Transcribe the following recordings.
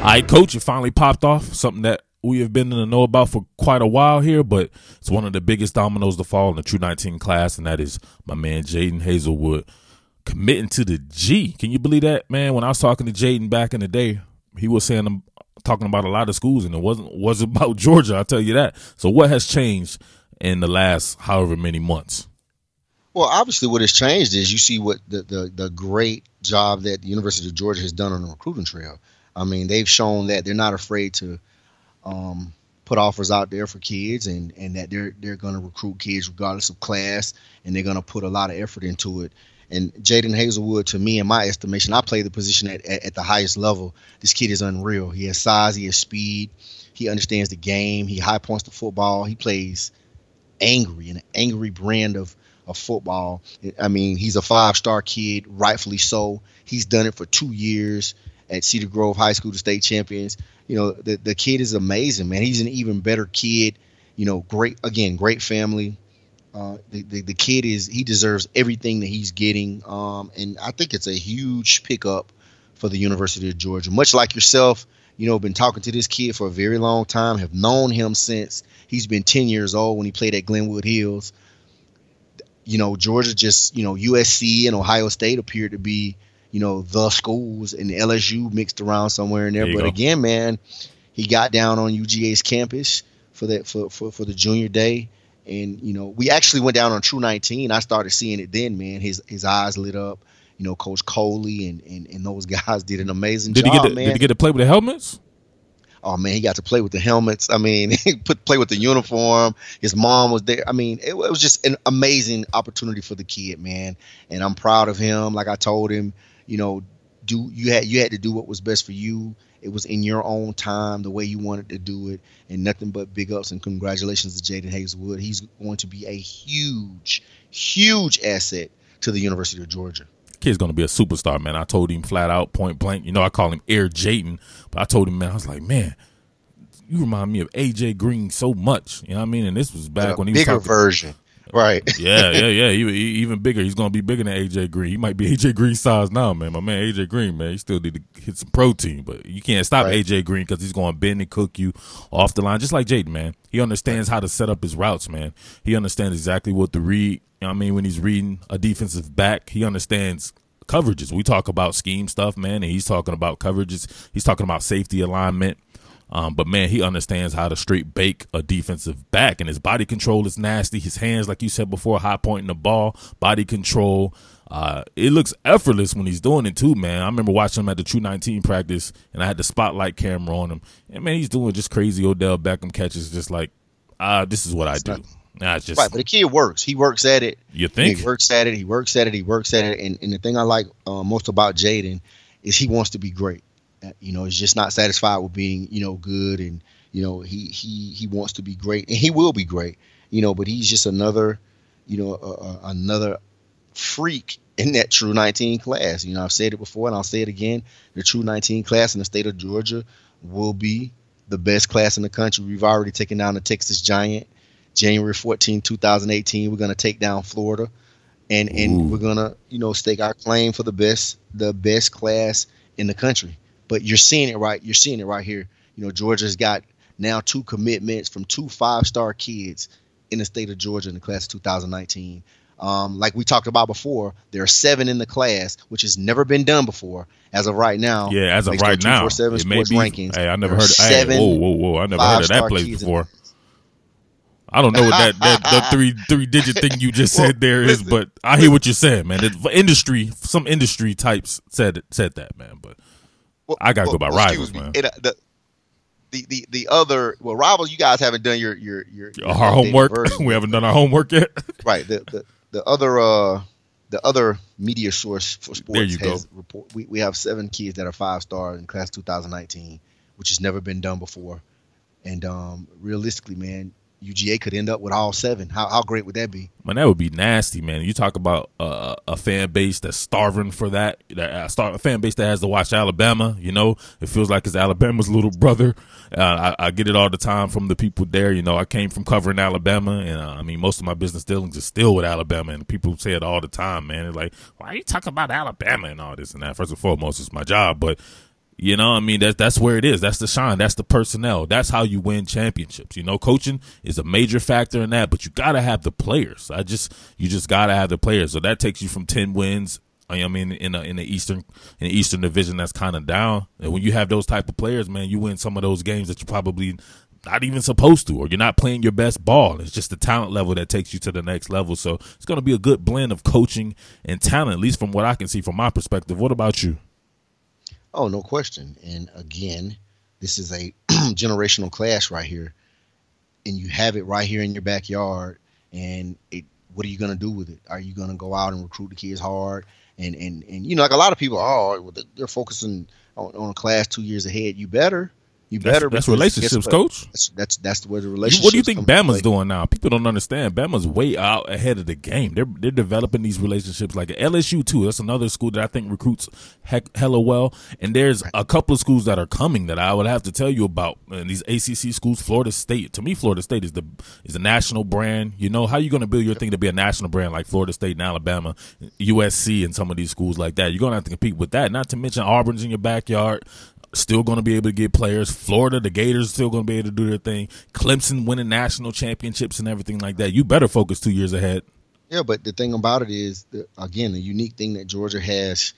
Right, coach, it finally popped off. Something that we have been in the know about for quite a while here, but it's one of the biggest dominoes to fall in the True 19 class, and that is my man Jadon Haselwood committing to the G. Can you believe that, man? When I was talking to Jadon back in the day, he was saying I'm talking about a lot of schools, and it wasn't was about Georgia. I'll tell you that. So, what has changed in the last however many months? Well, obviously, what has changed is you see what the, the, the great job that the University of Georgia has done on the recruiting trail. I mean, they've shown that they're not afraid to um, put offers out there for kids, and, and that they're they're going to recruit kids regardless of class, and they're going to put a lot of effort into it. And Jadon Haselwood, to me, in my estimation, I play the position at, at, at the highest level. This kid is unreal. He has size, he has speed, he understands the game, he high points the football, he plays angry, an angry brand of of football. I mean, he's a five star kid, rightfully so. He's done it for two years at Cedar Grove High School, the state champions. You know, the, the kid is amazing, man. He's an even better kid. You know, great, again, great family. Uh, the, the, the kid is, he deserves everything that he's getting. Um, and I think it's a huge pickup for the University of Georgia. Much like yourself, you know, been talking to this kid for a very long time, have known him since he's been 10 years old when he played at Glenwood Hills you know, Georgia just, you know, USC and Ohio State appeared to be, you know, the schools and LSU mixed around somewhere in there. But go. again, man, he got down on UGA's campus for that for, for, for the junior day. And, you know, we actually went down on True 19. I started seeing it then, man. His his eyes lit up. You know, Coach Coley and, and, and those guys did an amazing did job, he get to, man. Did he get to play with the helmets? oh man, he got to play with the helmets. I mean, he put play with the uniform. His mom was there. I mean, it, it, was just an amazing opportunity for the kid, man. And I'm proud of him. Like I told him, you know, do you had you had to do what was best for you. It was in your own time, the way you wanted to do it, and nothing but big ups and congratulations to Jadon Haselwood. He's going to be a huge, huge asset to the University of Georgia kid's gonna be a superstar, man. I told him flat out, point blank. You know, I call him Air Jayton, but I told him, man, I was like, man, you remind me of AJ Green so much. You know what I mean? And this was back when he bigger was bigger version. Right. yeah, yeah, yeah. He, he, even bigger. He's gonna be bigger than AJ Green. He might be AJ Green size now, man. My man AJ Green, man, he still need to hit some protein, but you can't stop right. AJ Green because he's gonna bend and cook you off the line, just like Jadon, man. He understands how to set up his routes, man. He understands exactly what to read. You know what I mean? When he's reading a defensive back, he understands coverages. We talk about scheme stuff, man, and he's talking about coverages. He's talking about safety alignment. Um, but man, he understands how to straight bake a defensive back, and his body control is nasty. His hands, like you said before, high pointing the ball, body control. Uh, it looks effortless when he's doing it too, man. I remember watching him at the True 19 practice, and I had the spotlight camera on him, and man, he's doing just crazy Odell Beckham catches, just like, ah, uh, this is what I do. Nah, it's just right, but the kid works. He works at it. You think he works at it? He works at it. He works at it. And, and the thing I like uh, most about Jadon is he wants to be great. You know, he's just not satisfied with being you know good, and you know he he he wants to be great, and he will be great. You know, but he's just another, you know, uh another freak in that True 19 class. You know, I've said it before, and I'll say it again. The True 19 class in the state of Georgia will be the best class in the country. We've already taken down the Texas Giant. January 14, 2018, we're going to take down Florida and and Ooh. we're going to, you know, stake our claim for the best the best class in the country. But you're seeing it right, you're seeing it right here. You know, Georgia's got now two commitments from two five-star kids in the state of Georgia in the class of 2019. Um, like we talked about before, there are seven in the class, which has never been done before. As of right now, yeah, as of right now, it may be. Rankings, hey, I never heard. Hey, whoa, whoa, whoa! I never heard of that place before. I don't know what that, that, that three three digit thing you just said there is, but I hear what you're saying, man. The industry, some industry types said said that, man. But well, I gotta well, go by rivals, man. It, uh, the, the, the the other well rivals, you guys haven't done your your your, your our homework. we haven't done our homework yet. right. The, the the other uh the other media source for sports has go. report. We we have seven kids that are five star in class 2019, which has never been done before. And um, realistically, man, UGA could end up with all seven. How how great would that be? Man, that would be nasty, man. You talk about uh, a fan base that's starving for that. That uh, start a fan base that has to watch Alabama. You know, it feels like it's Alabama's little brother. Uh, I, I, get it all the time from the people there. You know, I came from covering Alabama, and uh, I mean, most of my business dealings is still with Alabama, and people say it all the time, man. It's like, why are you talking about Alabama and all this and that? First and foremost, it's my job, but You know, I mean, that, that's where it is. That's the shine. That's the personnel. That's how you win championships. You know, coaching is a major factor in that, but you got to have the players. I just, you just got to have the players. So that takes you from 10 wins. I mean, in a, in the Eastern, in the Eastern division, that's kind of down. And when you have those type of players, man, you win some of those games that you probably not even supposed to, or you're not playing your best ball. It's just the talent level that takes you to the next level. So it's going to be a good blend of coaching and talent, at least from what I can see from my perspective. What about you? Oh, no question. And again, this is a generational clash right here, and you have it right here in your backyard. And it, what are you going to do with it? Are you going to go out and recruit the kids hard? And and and you know, like a lot of people, oh, they're focusing on, on a class two years ahead. You better you better. That's, that's relationships, coach. That's, that's that's where the relationship. What do you think Bama's doing now? People don't understand. Bama's way out ahead of the game. They're they're developing these relationships like LSU too. That's another school that I think recruits heck hella well. And there's right. a couple of schools that are coming that I would have to tell you about. And these ACC schools, Florida State. To me, Florida State is the is a national brand. You know how you going to build your thing to be a national brand like Florida State and Alabama, USC, and some of these schools like that. You're going to have to compete with that. Not to mention Auburn's in your backyard still going to be able to get players. Florida, the Gators, still going to be able to do their thing. Clemson winning national championships and everything like that. You better focus two years ahead. Yeah, but the thing about it is, again, the unique thing that Georgia has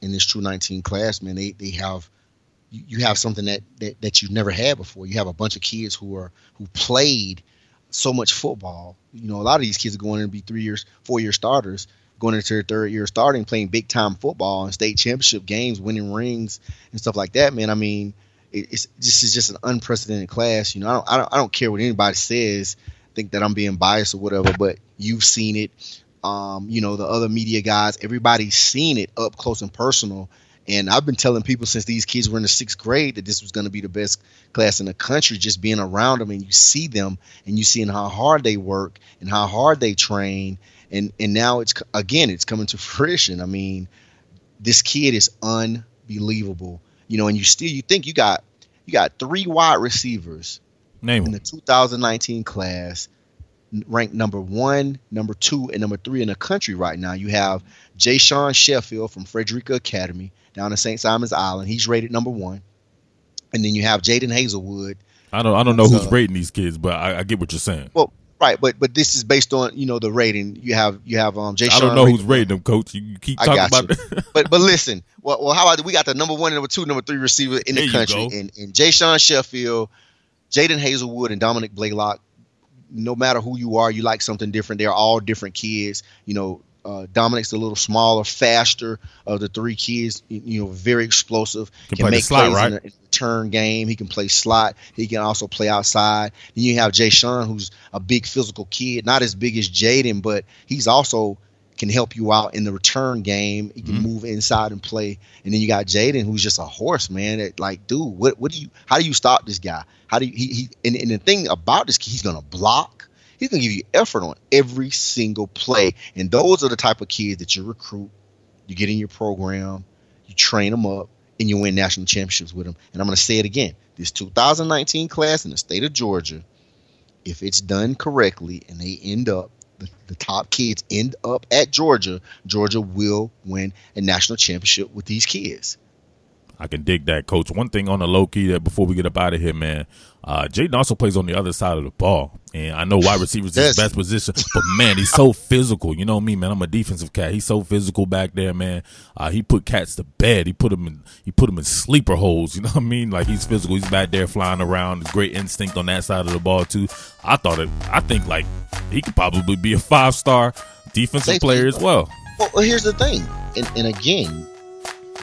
in this True 19 class, man, they they have you have something that, that that you've never had before. You have a bunch of kids who are who played so much football. You know, a lot of these kids are going to be three years, four year starters going into their third year starting, playing big time football and state championship games, winning rings and stuff like that, man. I mean, it's this is just an unprecedented class. You know, I don't, I don't, I don't care what anybody says. Think that I'm being biased or whatever, but you've seen it. Um, you know, the other media guys, everybody's seen it up close and personal. And I've been telling people since these kids were in the sixth grade that this was going to be the best class in the country. Just being around them and you see them and you seeing how hard they work and how hard they train and and now it's again it's coming to fruition. I mean, this kid is unbelievable. You know, and you still you think you got you got three wide receivers Name in the 2019 class ranked number one, number two, and number three in the country right now. You have Jay-Sean Sheffield from Frederica Academy down in St. Simons Island. He's rated number one. And then you have Jadon Haselwood. I don't I don't know who's uh, rating these kids, but I, I, get what you're saying. Well, Right, but but this is based on you know the rating. You have you have um Jay. I don't know who's rating them, coach. You keep talking about. but but listen, well, well, how about we got the number one, number two, number three receiver in there the country, and and Jay-Sean Sheffield, Jadon Haselwood, and Dominick Blaylock. No matter who you are, you like something different. They're all different kids. You know, uh, Dominick's a little smaller, faster of the three kids. You know, very explosive. Can, can make slot, plays right? in, turn game. He can play slot. He can also play outside. Then you have Jay Sean, who's a big physical kid, not as big as Jadon, but he's also can help you out in the return game. He can mm-hmm. move inside and play. And then you got Jadon, who's just a horse, man. That like, dude, what what do you? How do you stop this guy? How do you? He, he and, and the thing about this, he's gonna block. He's gonna give you effort on every single play. And those are the type of kids that you recruit, you get in your program, you train them up, and you win national championships with them. And I'm going to say it again: this 2019 class in the state of Georgia, if it's done correctly and they end up the, the, top kids end up at Georgia, Georgia will win a national championship with these kids. I can dig that, coach. One thing on the low key that before we get up out of here, man, uh, Jadon also plays on the other side of the ball. And I know wide receivers is his best position, but man, he's so physical. You know me, man. I'm a defensive cat. He's so physical back there, man. Uh, he put cats to bed. He put them in he put them in sleeper holes. You know what I mean? Like he's physical. He's back there flying around. Great instinct on that side of the ball too. I thought it. I think like he could probably be a five star defensive Safety. player as well. Well, here's the thing, and, and again,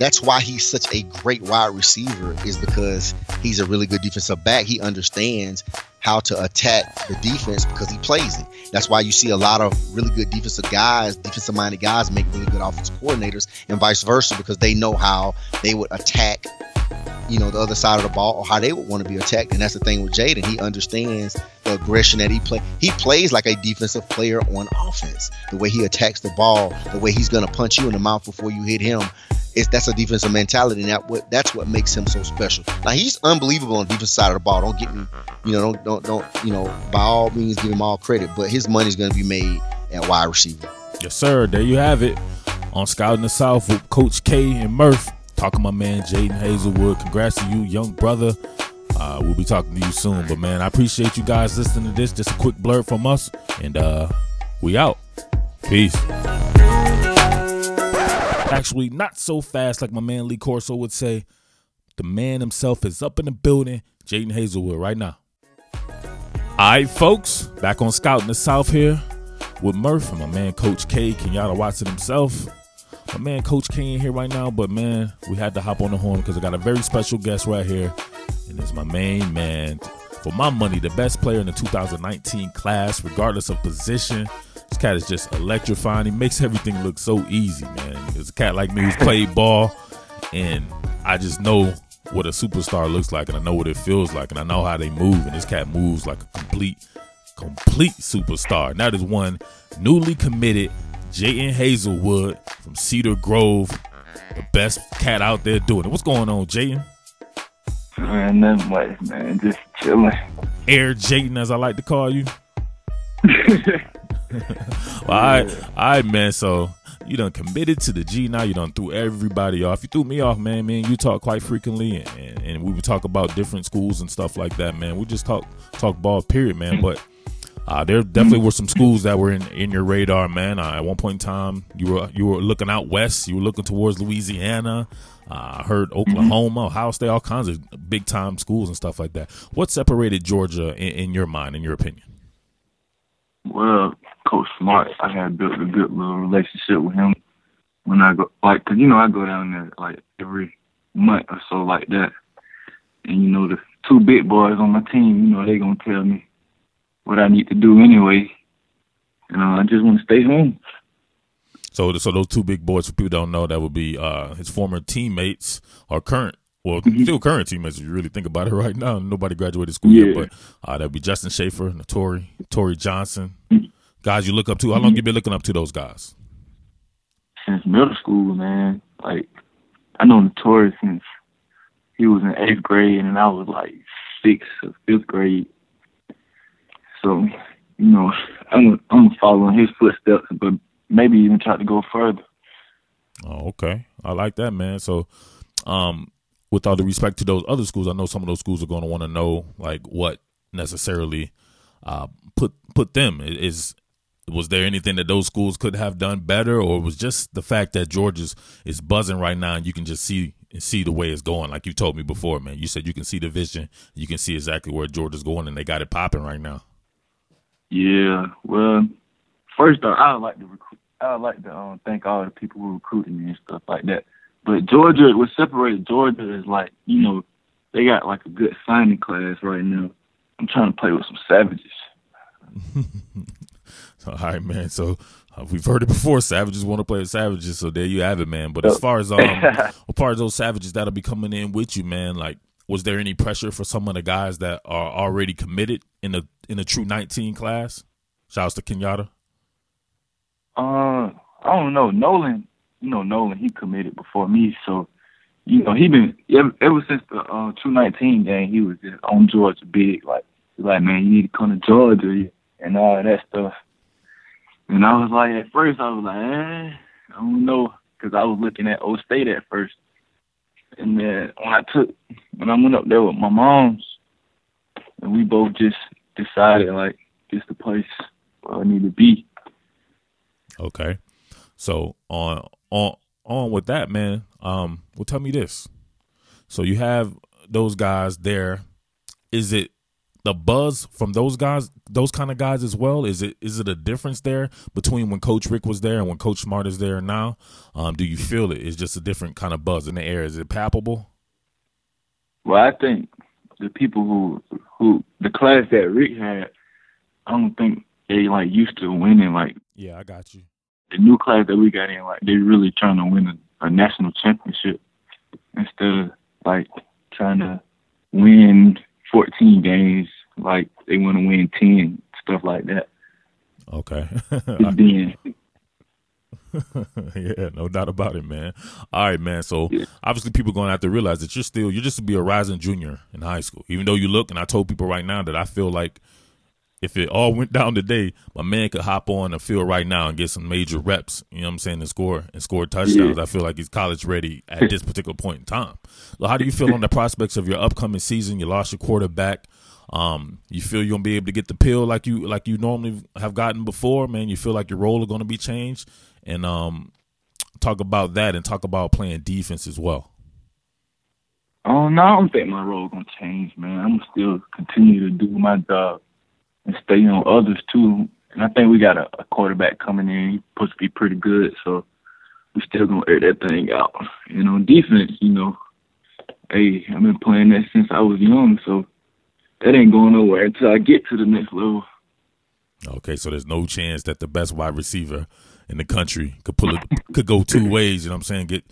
that's why he's such a great wide receiver is because he's a really good defensive back. He understands how to attack the defense because he plays it. That's why you see a lot of really good defensive guys, defensive minded guys make really good offensive coordinators and vice versa because they know how they would attack you know the other side of the ball or how they would want to be attacked. And that's the thing with Jadon. He understands the aggression that he play. He plays like a defensive player on offense. The way he attacks the ball, the way he's gonna punch you in the mouth before you hit him. That's a defensive mentality, and that what that's what makes him so special. Now he's unbelievable on the defensive side of the ball. Don't get me, you know, don't don't don't you know, by all means give him all credit, but his money's going to be made at wide receiver. Yes, sir. There you have it on Scouting the South with Coach K and Murf talking my man Jadon Haselwood. Congrats to you, young brother. Uh, we'll be talking to you soon. But man, I appreciate you guys listening to this. Just a quick blurb from us, and uh, we out. Peace. Actually, not so fast like my man Lee Corso would say. The man himself is up in the building, Jadon Haselwood, right now. All right, folks, back on Scout in the South here with Murf and my man Coach K, Kenyatta Watson himself. My man Coach K in here right now, but man, we had to hop on the horn because I got a very special guest right here, and it's my main man. For my money, the best player in the 2019 class, regardless of position. This cat is just electrifying. He makes everything look so easy, man. It's a cat like me who's played ball, and I just know what a superstar looks like, and I know what it feels like, and I know how they move. And this cat moves like a complete, complete superstar. And that is one newly committed Jadon Haselwood from Cedar Grove, the best cat out there doing it. What's going on, Jadon? Man, nothing much, man. Just chilling. Air Jayton, as I like to call you. well, all right, all right, man. So you done committed to the G now. You done threw everybody off. You threw me off, man. Man, you talk quite frequently, and, and, and we would talk about different schools and stuff like that, man. We just talk talk ball, period, man. But uh, there definitely were some schools that were in, in your radar, man. Uh, at one point in time, you were you were looking out west. You were looking towards Louisiana. Uh, I heard Oklahoma, Ohio State, all kinds of big time schools and stuff like that. What separated Georgia in, in your mind, in your opinion? Well, Coach Smart, I had built a good little relationship with him when I go, like, cause you know I go down there like every month or so like that, and you know the two big boys on my team, you know they gonna tell me what I need to do anyway. and know, I just want to stay home. So, so those two big boys, for people don't know, that would be uh, his former teammates or current, well, mm-hmm. still current teammates. If you really think about it right now, nobody graduated school yeah. yet, but uh, that'd be Justin Shaffer, Netori, Tory Johnson, mm-hmm. guys you look up to. How long mm-hmm. you been looking up to those guys? Since middle school, man. Like I know Netori since he was in eighth grade, and I was like sixth or fifth grade. So, you know, I'm I'm following his footsteps, but maybe even try to go further. Oh, okay. I like that, man. So, um, with all the respect to those other schools, I know some of those schools are going to want to know like what necessarily uh, put put them is. Was there anything that those schools could have done better, or was just the fact that Georgia's is buzzing right now, and you can just see see the way it's going? Like you told me before, man. You said you can see the vision, you can see exactly where Georgia's going, and they got it popping right now. Yeah, well, first off, I like to recruit. I like to um, thank all the people who recruited me and stuff like that. But Georgia, what separated Georgia is like, you know, they got like a good signing class right now. I'm trying to play with some savages. all right, man. So uh, we've heard it before. Savages want to play with savages, so there you have it, man. But as far as um, as far as those savages that'll be coming in with you, man, like was there any pressure for some of the guys that are already committed in the in the true 19 class? Shouts to Kenyatta. Uh, I don't know. Nolan, you know Nolan, he committed before me, so you know he been ever, ever since the uh, true 19 game, he was just on Georgia big. Like, like man, you need to come to Georgia and all that stuff. And I was like, at first, I was like, eh, I don't know, because I was looking at O State at first. And then when I took, when I went up there with my moms, and we both just decided like it's the place where I need to be. Okay, so on on on with that, man. Um, well, tell me this. So you have those guys there. Is it the buzz from those guys, those kind of guys as well? Is it is it a difference there between when Coach Richt was there and when Coach Smart is there now? Um, do you feel it? It's just a different kind of buzz in the air. Is it palpable? Well, I think the people who who the class that Richt had, I don't think they like used to winning. Like, yeah, I got you. The new class that we got in, like, they really trying to win a, a national championship instead of like trying to win 14 games, like they want to win 10, stuff like that. Okay. yeah, no doubt about it, man. All right, man. So yeah. obviously, people going to have to realize that you're still you're just to be a rising junior in high school. Even though you look, and I told people right now that I feel like if it all went down today, my man could hop on the field right now and get some major reps. You know what I'm saying? And score and score touchdowns. Yeah. I feel like he's college ready at this particular point in time. So how do you feel on the prospects of your upcoming season? You lost your quarterback. Um, you feel you're gonna be able to get the pill like you like you normally have gotten before, man. You feel like your role is gonna be changed, and um, talk about that and talk about playing defense as well. Oh no, I don't think my role gonna change, man. I'm gonna still continue to do my job and stay on others too. And I think we got a, a quarterback coming in. He's supposed to be pretty good, so we still gonna air that thing out. And on defense, you know, hey, I've been playing that since I was young, so that ain't going nowhere until I get to the next level. Okay, so there's no chance that the best wide receiver in the country could pull it could go two ways. You know what I'm saying? Get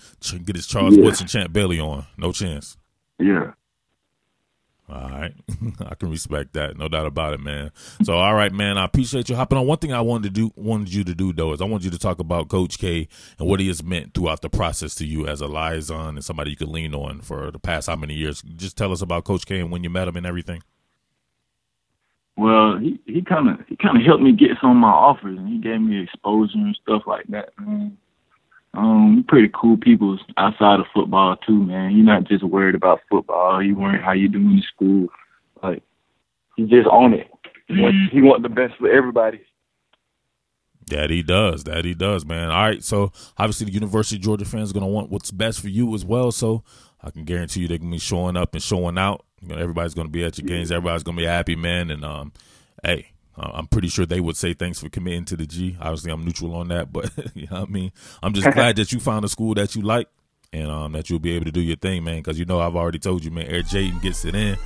get his Charles yeah. Woodson Champ Bailey on. No chance. Yeah. All right. I can respect that. No doubt about it, man. So, all right, man. I appreciate you hopping on. One thing I wanted to do, wanted you to do, though, is I want you to talk about Coach K and what he has meant throughout the process to you as a liaison and somebody you could lean on for the past how many years. Just tell us about Coach K and when you met him and everything. Well, he he kind of he kind of helped me get some of my offers, and he gave me exposure and stuff like that. Man. Um, pretty cool people outside of football too, man. You're not just worried about football. You worried how you doing in school. Like he just on it. He wants, he want the best for everybody. That he does. That he does, man. All right. So obviously the University of Georgia fans are gonna want what's best for you as well. So I can guarantee you they're gonna be showing up and showing out. You know, everybody's gonna be at your games. Everybody's gonna be happy, man. And um, hey, uh, I'm pretty sure they would say thanks for committing to the G. Obviously, I'm neutral on that, but you know what I mean. I'm just glad that you found a school that you like and um, that you'll be able to do your thing, man. Because you know I've already told you, man. Air Jayden gets it in,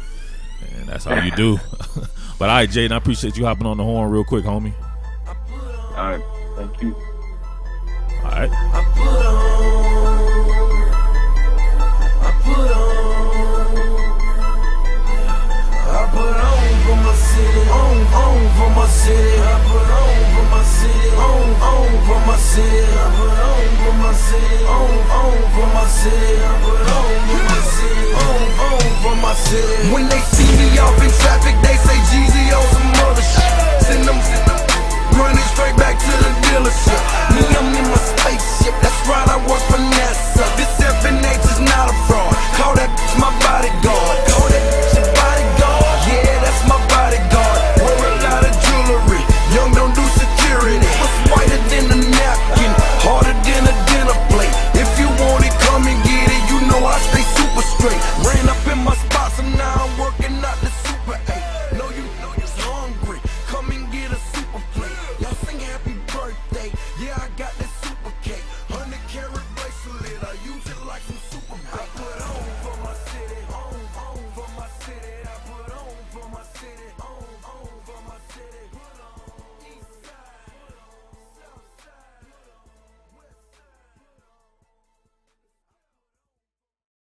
and that's how you do. but all right, Jadon, I appreciate you hopping on the horn real quick, homie. All right, thank you. All right. over my city.